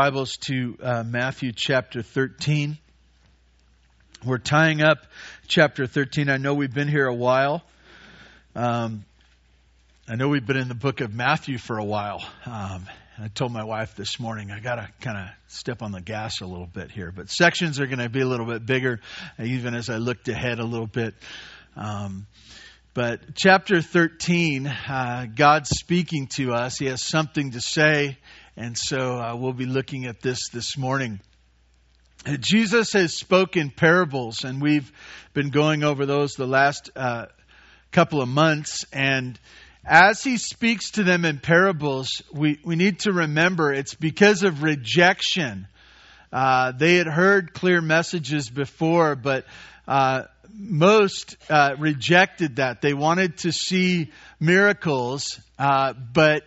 Bibles to uh, Matthew chapter 13. We're tying up chapter 13. I know we've been here a while. Um, I know we've been in the book of Matthew for a while. Um, I told my wife this morning I got to kind of step on the gas a little bit here, but sections are going to be a little bit bigger, even as I looked ahead a little bit. Um, but chapter 13, uh, God's speaking to us. He has something to say and so uh, we'll be looking at this this morning. Jesus has spoken parables, and we've been going over those the last uh, couple of months. And as he speaks to them in parables, we, we need to remember it's because of rejection. Uh, they had heard clear messages before, but uh, most uh, rejected that. They wanted to see miracles, uh, but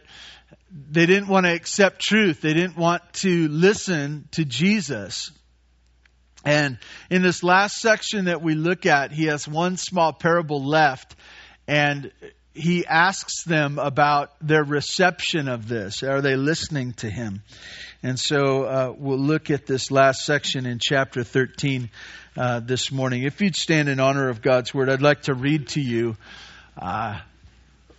they didn't want to accept truth. They didn't want to listen to Jesus. And in this last section that we look at, he has one small parable left, and he asks them about their reception of this. Are they listening to him? And so uh, we'll look at this last section in chapter 13 uh, this morning. If you'd stand in honor of God's word, I'd like to read to you uh,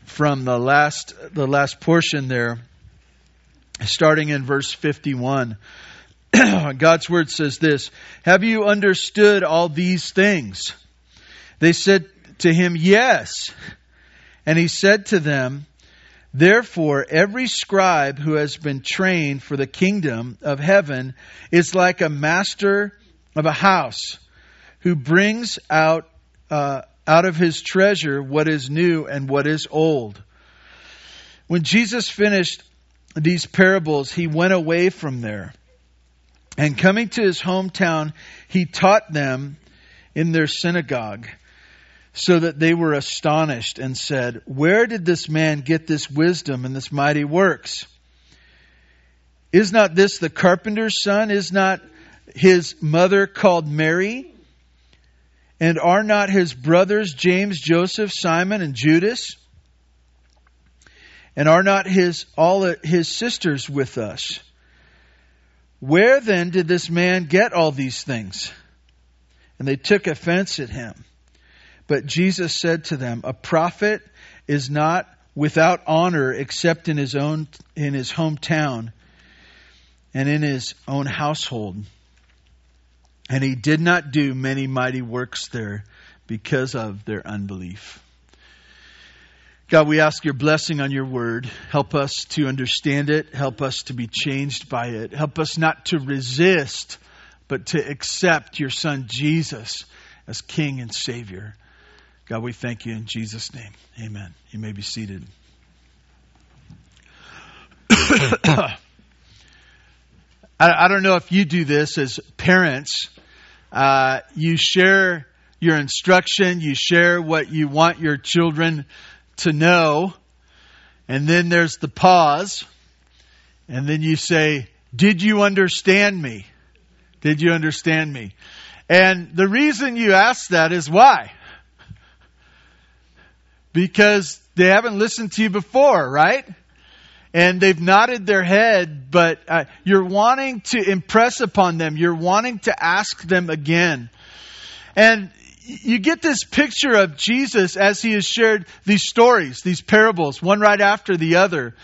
from the last the last portion there, starting in verse 51. God's word says this Have you understood all these things? They said to him, Yes. And he said to them, Therefore, every scribe who has been trained for the kingdom of heaven is like a master of a house who brings out uh, out of his treasure what is new and what is old. When Jesus finished these parables, he went away from there. And coming to his hometown, he taught them in their synagogue, so that they were astonished and said, Where did this man get this wisdom and this mighty works? Is not this the carpenter's son? Is not his mother called Mary? And are not his brothers James, Joseph, Simon, and Judas? And are not his all his sisters with us? Where then did this man get all these things? And they took offense at him. But Jesus said to them, A prophet is not without honor except in his own in his hometown and in his own household. And he did not do many mighty works there because of their unbelief. God, we ask your blessing on your word. Help us to understand it. Help us to be changed by it. Help us not to resist, but to accept your son Jesus as King and Savior. God, we thank you in Jesus' name. Amen. You may be seated. I, I, don't know if you do this as parents, uh, you share your instruction, you share what you want your children to know, and then there's the pause, and then you say, Did you understand me? Did you understand me? And the reason you ask that is why? Because they haven't listened to you before, right? And they've nodded their head, but uh, you're wanting to impress upon them. You're wanting to ask them again. And you get this picture of Jesus as he has shared these stories, these parables, one right after the other.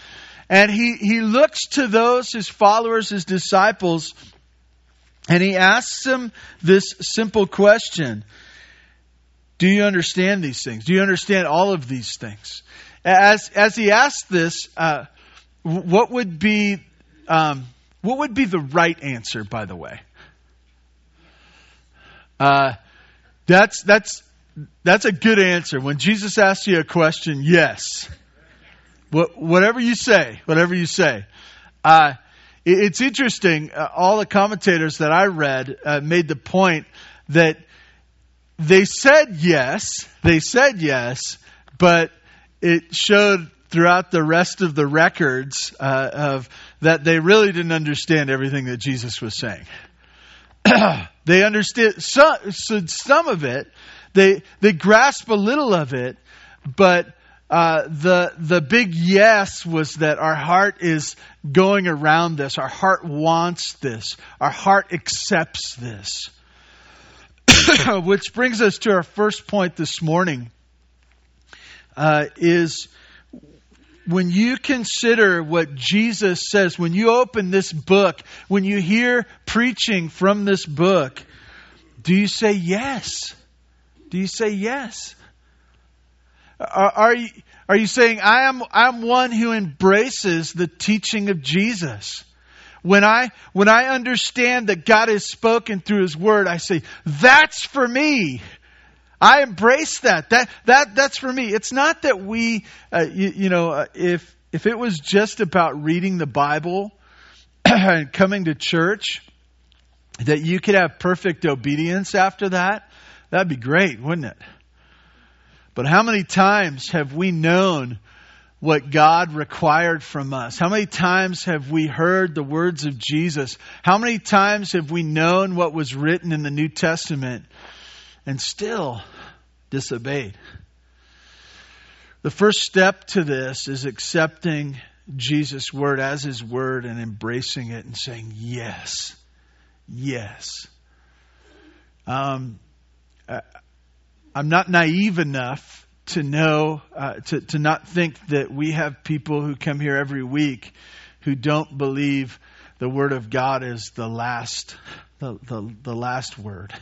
And he, he looks to those, his followers, his disciples, and he asks them this simple question Do you understand these things? Do you understand all of these things? As, as he asks this, uh, what would be um, what would be the right answer? By the way, uh, that's that's that's a good answer. When Jesus asks you a question, yes. What, whatever you say, whatever you say. Uh, it, it's interesting. Uh, all the commentators that I read uh, made the point that they said yes, they said yes, but it showed throughout the rest of the records uh, of that they really didn't understand everything that Jesus was saying. they understood some, some of it. They they grasp a little of it, but uh, the the big yes was that our heart is going around this. Our heart wants this. Our heart accepts this. Which brings us to our first point this morning. Uh, is when you consider what Jesus says, when you open this book, when you hear preaching from this book, do you say yes? Do you say yes? Are, are, you, are you saying, I am, I'm one who embraces the teaching of Jesus? When I, when I understand that God has spoken through His Word, I say, that's for me. I embrace that. That that that's for me. It's not that we, uh, you, you, know, uh, if if it was just about reading the Bible and coming to church, that you could have perfect obedience after that. That'd be great, wouldn't it? But how many times have we known what God required from us? How many times have we heard the words of Jesus? How many times have we known what was written in the New Testament? And still disobeyed. The first step to this is accepting Jesus' word as his word and embracing it and saying, Yes, yes. Um, I'm not naive enough to know, uh, to, to not think that we have people who come here every week who don't believe the word of God is the last, the, the, the last word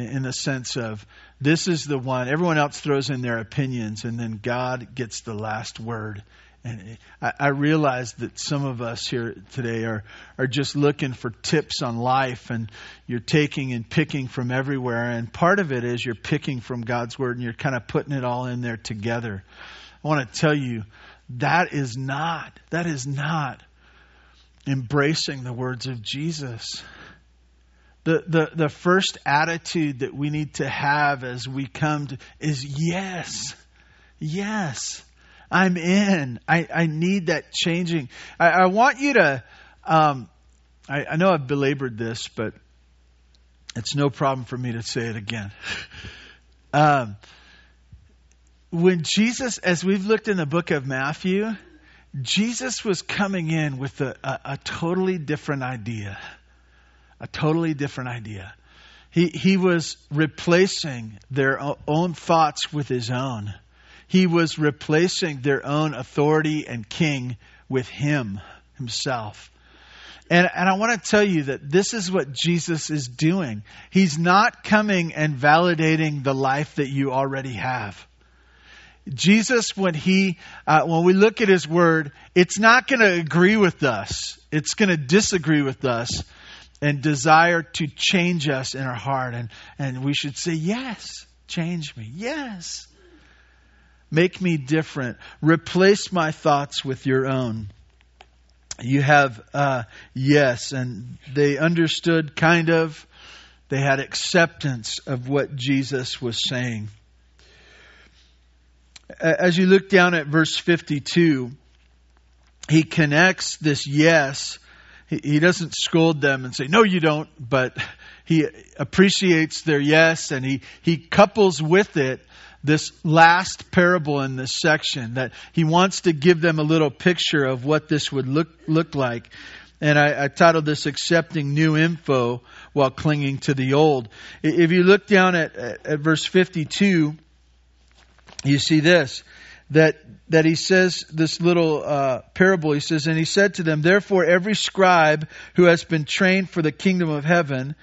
in the sense of this is the one. Everyone else throws in their opinions, and then God gets the last word. And I, I realize that some of us here today are, are just looking for tips on life, and you're taking and picking from everywhere. And part of it is you're picking from God's word, and you're kind of putting it all in there together. I want to tell you that is not that is not embracing the words of Jesus the, the, the first attitude that we need to have as we come to is yes, yes, I'm in. I, I need that changing. I, I want you to, um, I, I know I've belabored this, but it's no problem for me to say it again. um, when Jesus, as we've looked in the book of Matthew, Jesus was coming in with a, a, a totally different idea a totally different idea. He, he was replacing their own thoughts with his own. He was replacing their own authority and king with him himself. And, and I want to tell you that this is what Jesus is doing. He's not coming and validating the life that you already have. Jesus, when he, uh, when we look at his word, it's not going to agree with us. It's going to disagree with us and desire to change us in our heart. And, and we should say, Yes, change me. Yes. Make me different. Replace my thoughts with your own. You have, uh, yes, and they understood kind of, they had acceptance of what Jesus was saying. As you look down at verse 52, he connects this yes he, doesn't scold them and say, no, you don't, but he appreciates their yes and he, he couples with it this last parable in this section that he wants to give them a little picture of what this would look, look like. And I, I titled this Accepting New Info While Clinging to the Old. If you look down at, at, at verse 52, you see this that that he says this little uh, parable. He says, and he said to them, therefore, every scribe who has been trained for the kingdom of heaven.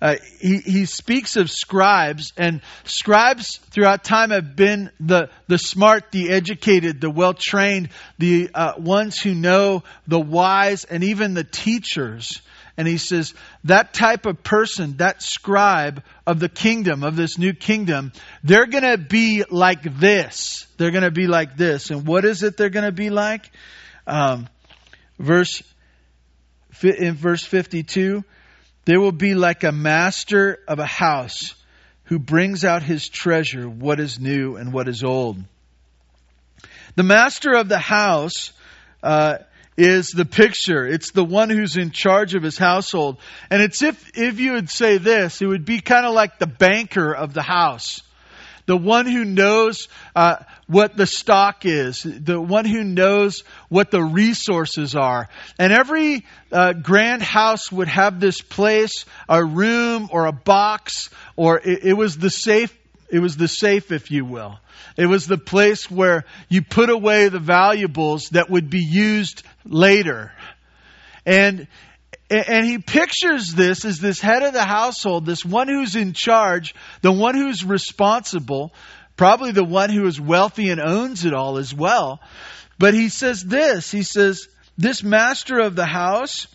Uh, he, he speaks of scribes, and scribes throughout time have been the, the smart, the educated, the well trained, the uh, ones who know the wise, and even the teachers. And he says, that type of person, that scribe of the kingdom, of this new kingdom, they're going to be like this. They're going to be like this. And what is it they're going to be like? Um, verse, in verse 52, they will be like a master of a house who brings out his treasure, what is new and what is old. The master of the house, uh, is the picture. It's the one who's in charge of his household. And it's if, if you would say this, it would be kind of like the banker of the house. the one who knows uh, what the stock is, the one who knows what the resources are. And every uh, grand house would have this place, a room or a box, or it, it was the safe. It was the safe, if you will. It was the place where you put away the valuables that would be used later. And and he pictures this as this head of the household, this one who's in charge, the one who's responsible, probably the one who is wealthy and owns it all as well. But he says this he says, This master of the house,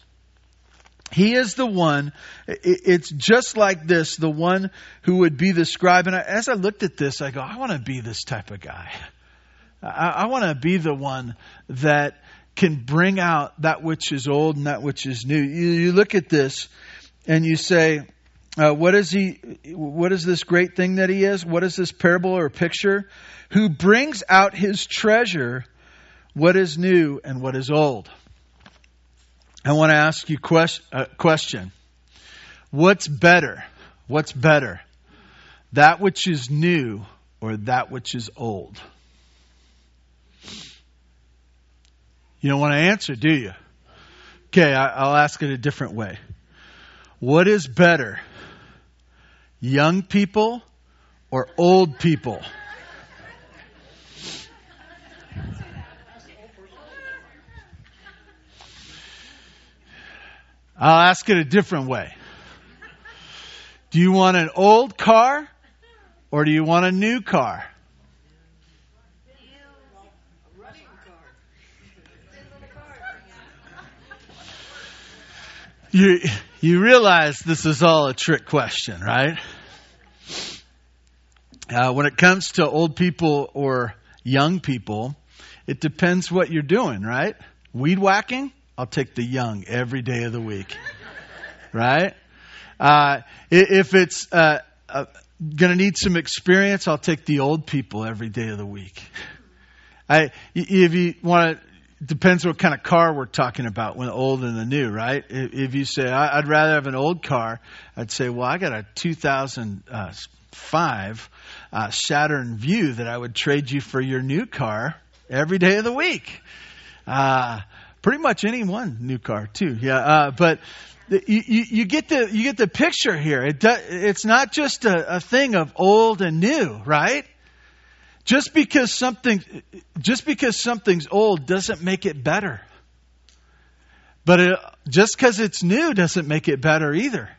he is the one, it's just like this, the one who would be the scribe. And as I looked at this, I go, I want to be this type of guy. I, want to be the one that can bring out that which is old and that which is new. You, you look at this and you say, uh, what is he? What is this great thing that he is? What is this parable or picture? Who brings out his treasure? What is new and what is old? I want to ask you a uh, question. What's better? What's better? That which is new or that which is old? You don't want to answer, do you? Okay, I'll ask it a different way. What is better, young people or old people? I'll ask it a different way. Do you want an old car or do you want a new car? You, you realize this is all a trick question, right? Uh, when it comes to old people or young people, it depends what you're doing, right? Weed whacking, I'll take the young every day of the week, right? Uh, if it's uh, uh, going to need some experience, I'll take the old people every day of the week. I, if you want to depends what kind of car we're talking about when old and the new, right? If you say, I'd rather have an old car, I'd say, well, I got a 2005 uh, Saturn Vue that I would trade you for your new car every day of the week. Uh, pretty much any one new car too. Yeah. Uh, but you, you, you, get the, you get the picture here. It do, it's not just a, a thing of old and new, right? Just because something, just because something's old doesn't make it better. But it, just because it's new doesn't make it better either.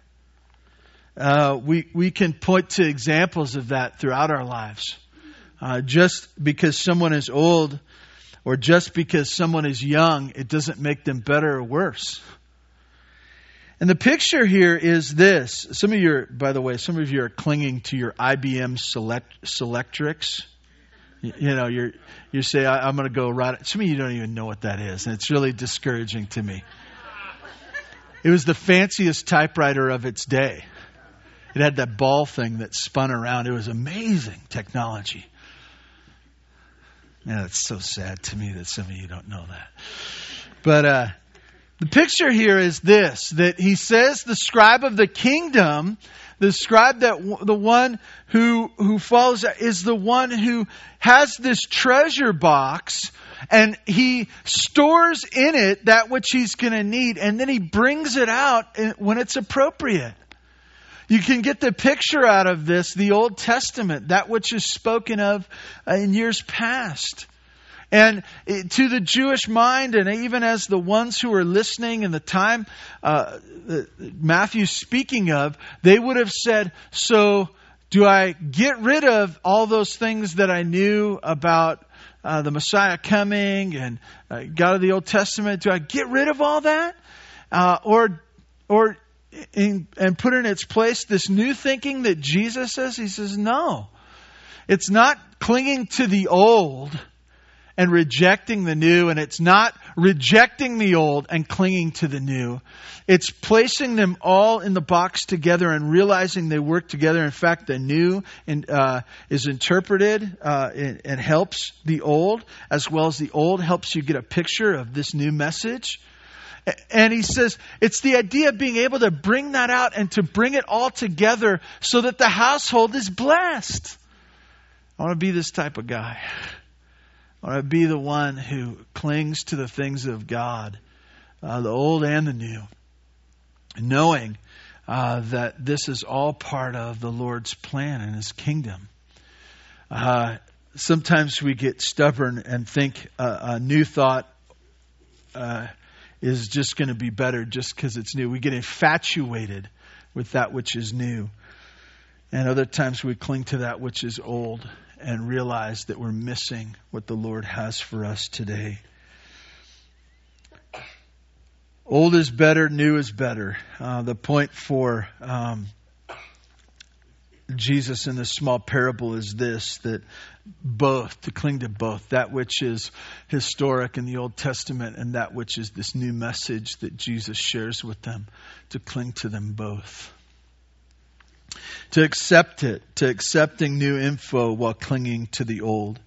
Uh, we we can point to examples of that throughout our lives. Uh, just because someone is old, or just because someone is young, it doesn't make them better or worse. And the picture here is this. Some of you, by the way, some of you are clinging to your IBM select, Selectrics. You know, you're you say I, am going to go right. Some of you don't even know what that is, and it's really discouraging to me. It was the fanciest typewriter of its day. It had that ball thing that spun around. It was amazing technology. And it's so sad to me that some of you don't know that. But uh, the picture here is this that he says the scribe of the kingdom the scribe that the one who who follows is the one who has this treasure box and he stores in it that which he's going to need and then he brings it out when it's appropriate. You can get the picture out of this the old testament that which is spoken of in years past and to the Jewish mind, and even as the ones who are listening in the time uh, Matthew's speaking of, they would have said, So, do I get rid of all those things that I knew about uh, the Messiah coming and uh, God of the Old Testament? Do I get rid of all that? Uh, or, or in, and put in its place this new thinking that Jesus says? He says, No. It's not clinging to the old and rejecting the new, and it's not rejecting the old and clinging to the new. It's placing them all in the box together and realizing they work together. In fact, the new uh, is interpreted uh, and, and helps the old, as well as the old helps you get a picture of this new message. And he says it's the idea of being able to bring that out and to bring it all together so that the household is blessed. I want to be this type of guy. To be the one who clings to the things of God, uh, the old and the new, knowing uh, that this is all part of the Lord's plan and His kingdom. Uh, sometimes we get stubborn and think a, a new thought uh, is just going to be better just because it's new. We get infatuated with that which is new. And other times we cling to that which is old and realize that we're missing what the Lord has for us today. Old is better, new is better. Uh, the point for um, Jesus in this small parable is this that both, to cling to both, that which is historic in the Old Testament and that which is this new message that Jesus shares with them, to cling to them both. To accept it, to accepting new info while clinging to the old.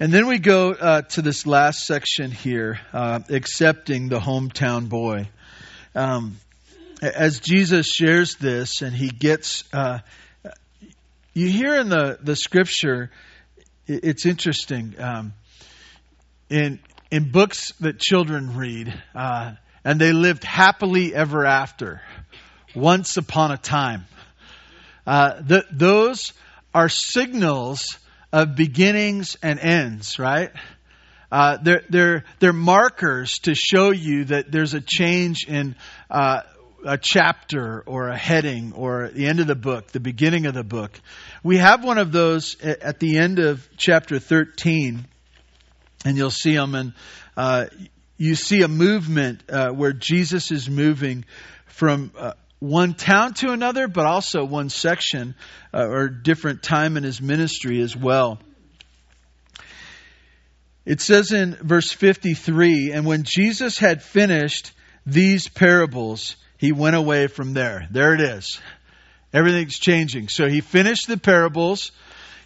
And then we go uh, to this last section here, uh, accepting the hometown boy. Um, as Jesus shares this and he gets, uh, you hear in the, the scripture, it's interesting. Um, in, in books that children read, uh, and they lived happily ever after, once upon a time. Uh, the, those are signals of beginnings and ends, right? Uh, they're, they're, they're markers to show you that there's a change in uh, a chapter or a heading or the end of the book, the beginning of the book. We have one of those at the end of chapter 13, and you'll see them, and uh, you see a movement uh, where Jesus is moving from uh, one town to another, but also one section uh, or different time in his ministry as well. It says in verse 53 And when Jesus had finished these parables, he went away from there. There it is. Everything's changing. So he finished the parables.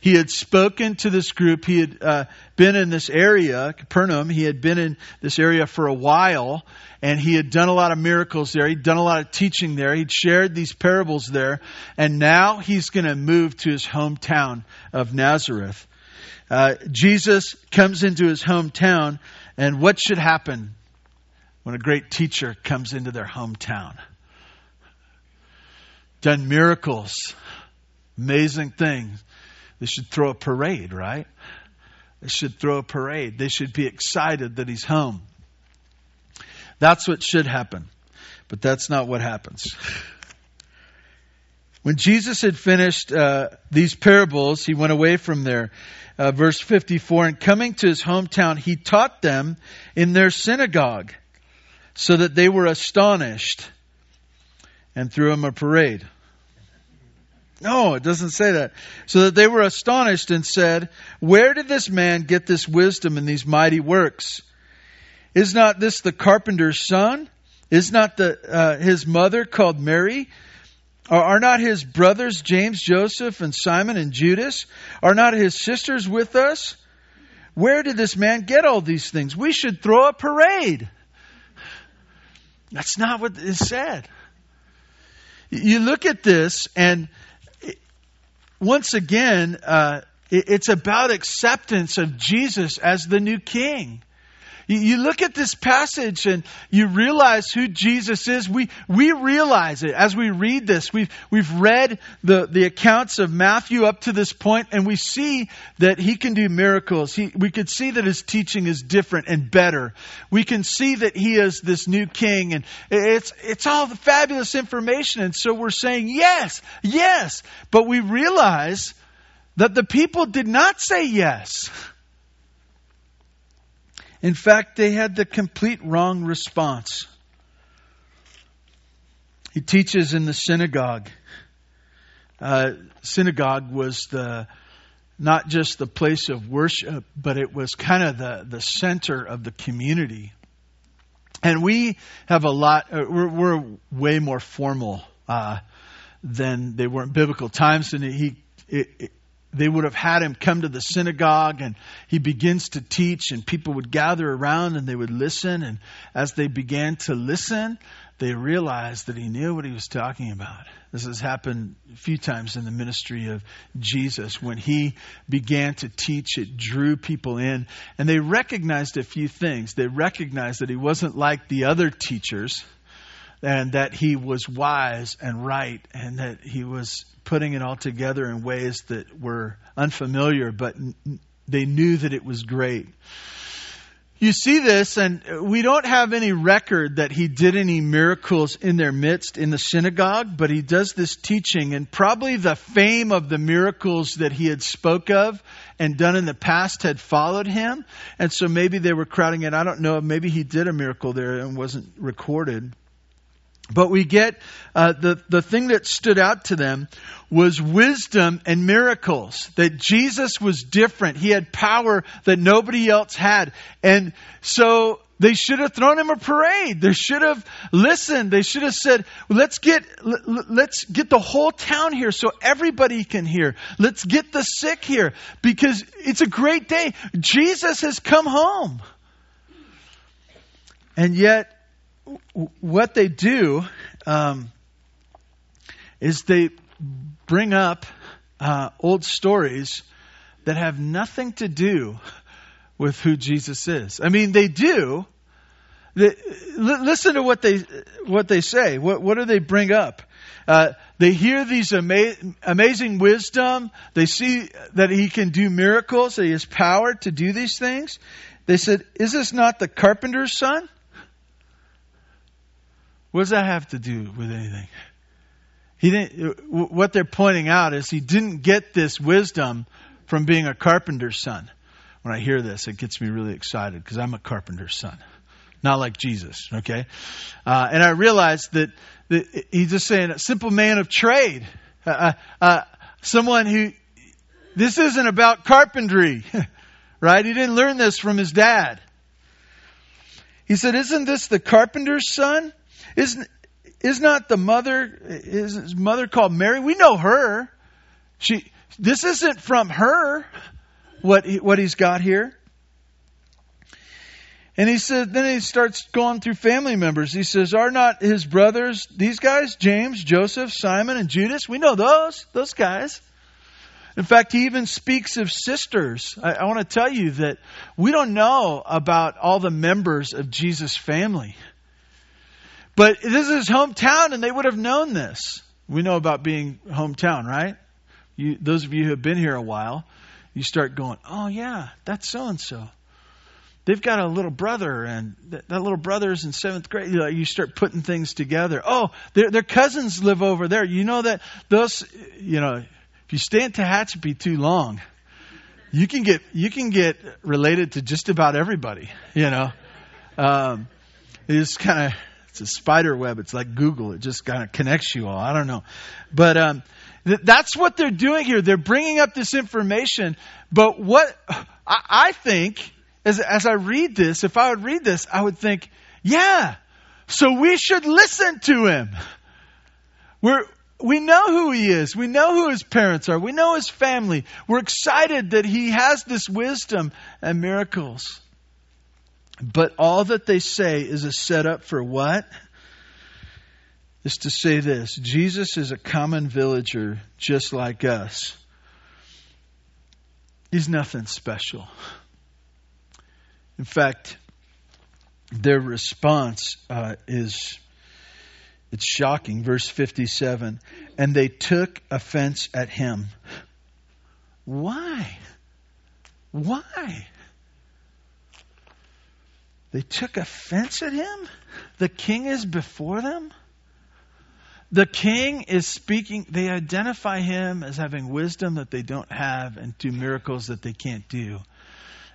He had spoken to this group. He had uh, been in this area, Capernaum. He had been in this area for a while, and he had done a lot of miracles there. He'd done a lot of teaching there. He'd shared these parables there, and now he's going to move to his hometown of Nazareth. Uh, Jesus comes into his hometown, and what should happen when a great teacher comes into their hometown? Done miracles, amazing things they should throw a parade, right? They should throw a parade. They should be excited that he's home. That's what should happen. But that's not what happens. When Jesus had finished uh, these parables, he went away from there. Uh, verse 54 And coming to his hometown, he taught them in their synagogue, so that they were astonished and threw him a parade. No, it doesn't say that. So that they were astonished and said, Where did this man get this wisdom and these mighty works? Is not this the carpenter's son? Is not the, uh, his mother called Mary? Are, are not his brothers James, Joseph, and Simon and Judas? Are not his sisters with us? Where did this man get all these things? We should throw a parade. That's not what is said. You look at this, and once again, uh, it's about acceptance of Jesus as the new king. You look at this passage and you realize who Jesus is. We, we realize it as we read this. We've, we've read the, the accounts of Matthew up to this point and we see that he can do miracles. He, we could see that his teaching is different and better. We can see that he is this new king and it's, it's all the fabulous information. And so we're saying yes, yes. But we realize that the people did not say yes. In fact, they had the complete wrong response. He teaches in the synagogue. Uh, synagogue was the not just the place of worship, but it was kind of the, the center of the community. And we have a lot, uh, we're, we're, way more formal uh, than they were in biblical times. And he, it, they would have had him come to the synagogue and he begins to teach and people would gather around and they would listen and as they began to listen they realized that he knew what he was talking about. This has happened a few times in the ministry of Jesus. When he began to teach, it drew people in. And they recognized a few things. They recognized that he wasn't like the other teachers and that he was wise and right and that he was putting it all together in ways that were unfamiliar, but they knew that it was great. You see this, and we don't have any record that he did any miracles in their midst in the synagogue, but he does this teaching, and probably the fame of the miracles that he had spoke of and done in the past had followed him, and so maybe they were crowding it. I don't know. Maybe he did a miracle there and wasn't recorded. But we get uh, the, the thing that stood out to them was wisdom and miracles. That Jesus was different. He had power that nobody else had. And so they should have thrown him a parade. They should have listened. They should have said, let's get, let's get the whole town here so everybody can hear. Let's get the sick here because it's a great day. Jesus has come home. And yet, what they do um, is they bring up uh, old stories that have nothing to do with who Jesus is. I mean, they do. They, listen to what they what they say. What what do they bring up? Uh, they hear these ama- amazing wisdom. They see that he can do miracles. That he has power to do these things. They said, "Is this not the carpenter's son?" What does that have to do with anything? He didn't, what they're pointing out is he didn't get this wisdom from being a carpenter's son. When I hear this, it gets me really excited because I'm a carpenter's son. Not like Jesus, okay? Uh, and I realize that, that, he's just saying a simple man of trade. Uh, uh, uh someone who, this isn't about carpentry, right? He didn't learn this from his dad. He said, Isn't this the carpenter's son? Isn't, is not the mother, is his mother called Mary? We know her. She, this isn't from her, what, he, what he's got here. And he said, then he starts going through family members. He says, Are not his brothers these guys? James, Joseph, Simon, and Judas? We know those, those guys. In fact, he even speaks of sisters. I, I want to tell you that we don't know about all the members of Jesus' family. But this is his hometown, and they would have known this. We know about being hometown, right? You, those of you who have been here a while, you start going, oh, yeah, that's so and so. They've got a little brother, and that, that little brother is in seventh grade. You, know, you start putting things together. Oh, their, their cousins live over there. You know that those, you know, if you stay in Tehachapi too long, you can get you can get related to just about everybody. You know, um, it's kind of it's a spider web. It's like Google. It just kind of connects you all. I don't know. But um, th- that's what they're doing here. They're bringing up this information. But what I, I think, as, as I read this, if I would read this, I would think, yeah, so we should listen to him. We're, we know who he is. We know who his parents are. We know his family. We're excited that he has this wisdom and miracles. But all that they say is a setup for what? Is to say this Jesus is a common villager just like us. He's nothing special. In fact, their response uh, is it's shocking. Verse 57 and they took offense at him. Why? Why? They took offense at him? The king is before them? The king is speaking, they identify him as having wisdom that they don't have and do miracles that they can't do.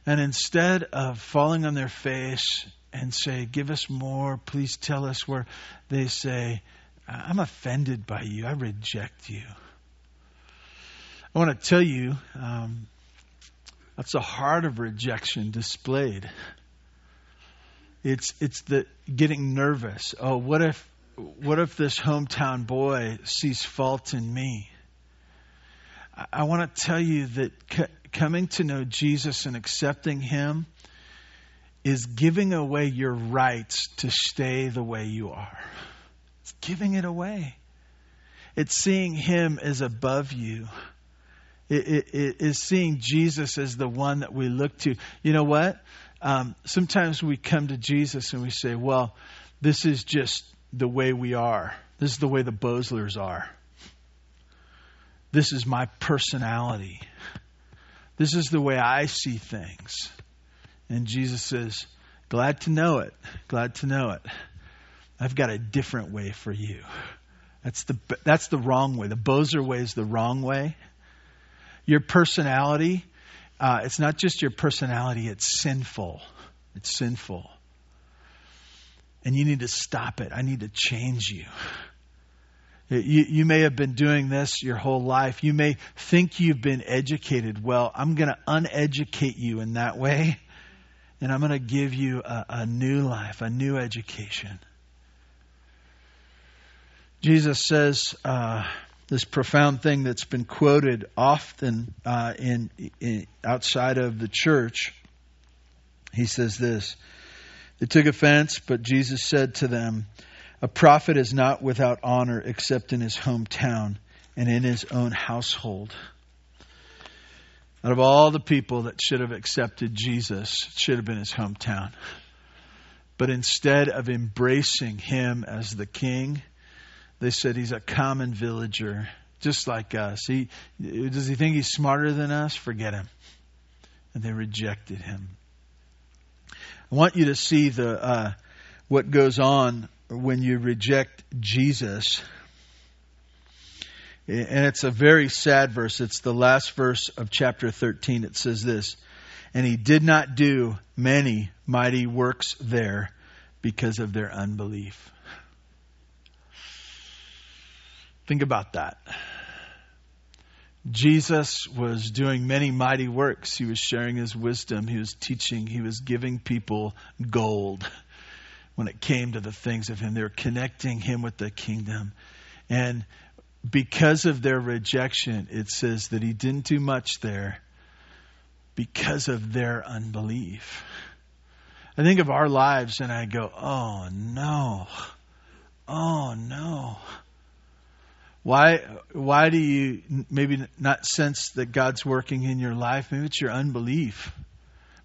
And instead of falling on their face and say, Give us more, please tell us where, they say, I'm offended by you, I reject you. I want to tell you, um, that's a heart of rejection displayed. It's it's the getting nervous. Oh, what if what if this hometown boy sees fault in me? I, I want to tell you that c- coming to know Jesus and accepting Him is giving away your rights to stay the way you are. It's giving it away. It's seeing Him as above you. It, it, it is seeing Jesus as the one that we look to. You know what? Um, sometimes we come to Jesus and we say, well, this is just the way we are. This is the way the Boslers are. This is my personality. This is the way I see things. And Jesus says, Glad to know it. Glad to know it. I've got a different way for you. That's the, that's the wrong way. The Bozer way is the wrong way. Your personality, uh, it's not just your personality, it's sinful. It's sinful. And you need to stop it. I need to change you. You, you may have been doing this your whole life. You may think you've been educated. Well, I'm going to uneducate you in that way, and I'm going to give you a, a new life, a new education. Jesus says uh, this profound thing that's been quoted often uh, in, in outside of the church. He says this. They took offense, but Jesus said to them, a prophet is not without honor except in his hometown and in his own household. Out of all the people that should have accepted Jesus, it should have been his hometown. But instead of embracing him as the king, they said he's a common villager, just like us. He, does he think he's smarter than us? Forget him. And they rejected him. I want you to see the uh, what goes on when you reject Jesus. And it's a very sad verse. It's the last verse of chapter 13. It says this And he did not do many mighty works there because of their unbelief. Think about that. Jesus was doing many mighty works. He was sharing his wisdom. He was teaching. He was giving people gold when it came to the things of Him. They were connecting Him with the kingdom. And because of their rejection, it says that He didn't do much there because of their unbelief. I think of our lives and I go, oh no, oh no. Why, why do you maybe not sense that God's working in your life? Maybe it's your unbelief.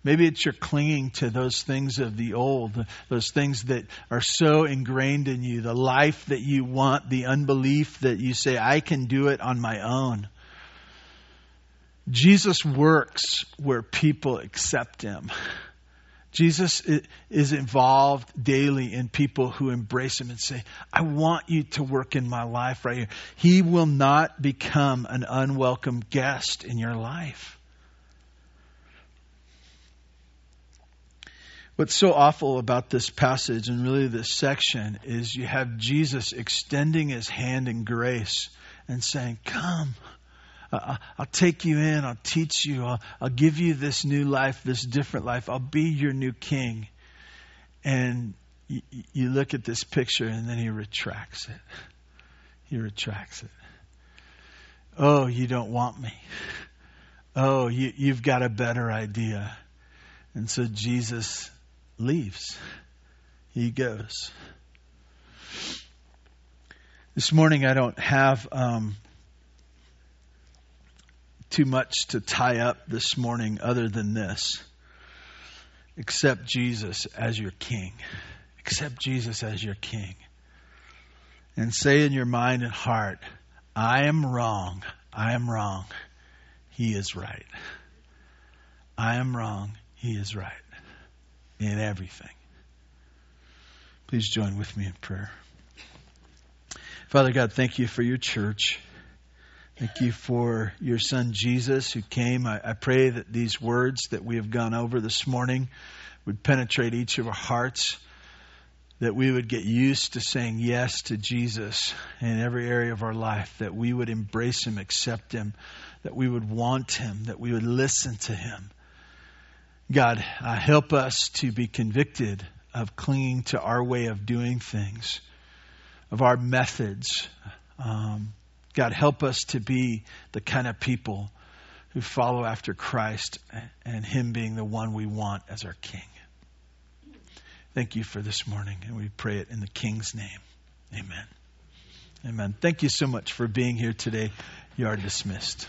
Maybe it's your clinging to those things of the old, those things that are so ingrained in you, the life that you want, the unbelief that you say, I can do it on my own. Jesus works where people accept him. Jesus is involved daily in people who embrace him and say, I want you to work in my life right here. He will not become an unwelcome guest in your life. What's so awful about this passage and really this section is you have Jesus extending his hand in grace and saying, Come, I'll take you in, I'll teach you, I'll, I'll give you this new life, this different life, I'll be your new king. And you, you look at this picture and then he retracts it. He retracts it. Oh, you don't want me. Oh, you, you've got a better idea. And so Jesus leaves. He goes. This morning, I don't have um, too much to tie up this morning other than this. Accept Jesus as your king. Accept Jesus as your king. And say in your mind and heart, I am wrong. I am wrong. He is right. I am wrong. He is right in everything. Please join with me in prayer. Father God, thank you for your church. Thank you for your son Jesus who came. I, I, pray that these words that we have gone over this morning would penetrate each of our hearts, that we would get used to saying yes to Jesus in every area of our life, that we would embrace him, accept him, that we would want him, that we would listen to him God, uh, help us to be convicted of clinging to our way of doing things, of our methods. Um, God, help us to be the kind of people who follow after Christ and Him being the one we want as our King. Thank you for this morning, and we pray it in the King's name. Amen. Amen. Thank you so much for being here today. You are dismissed.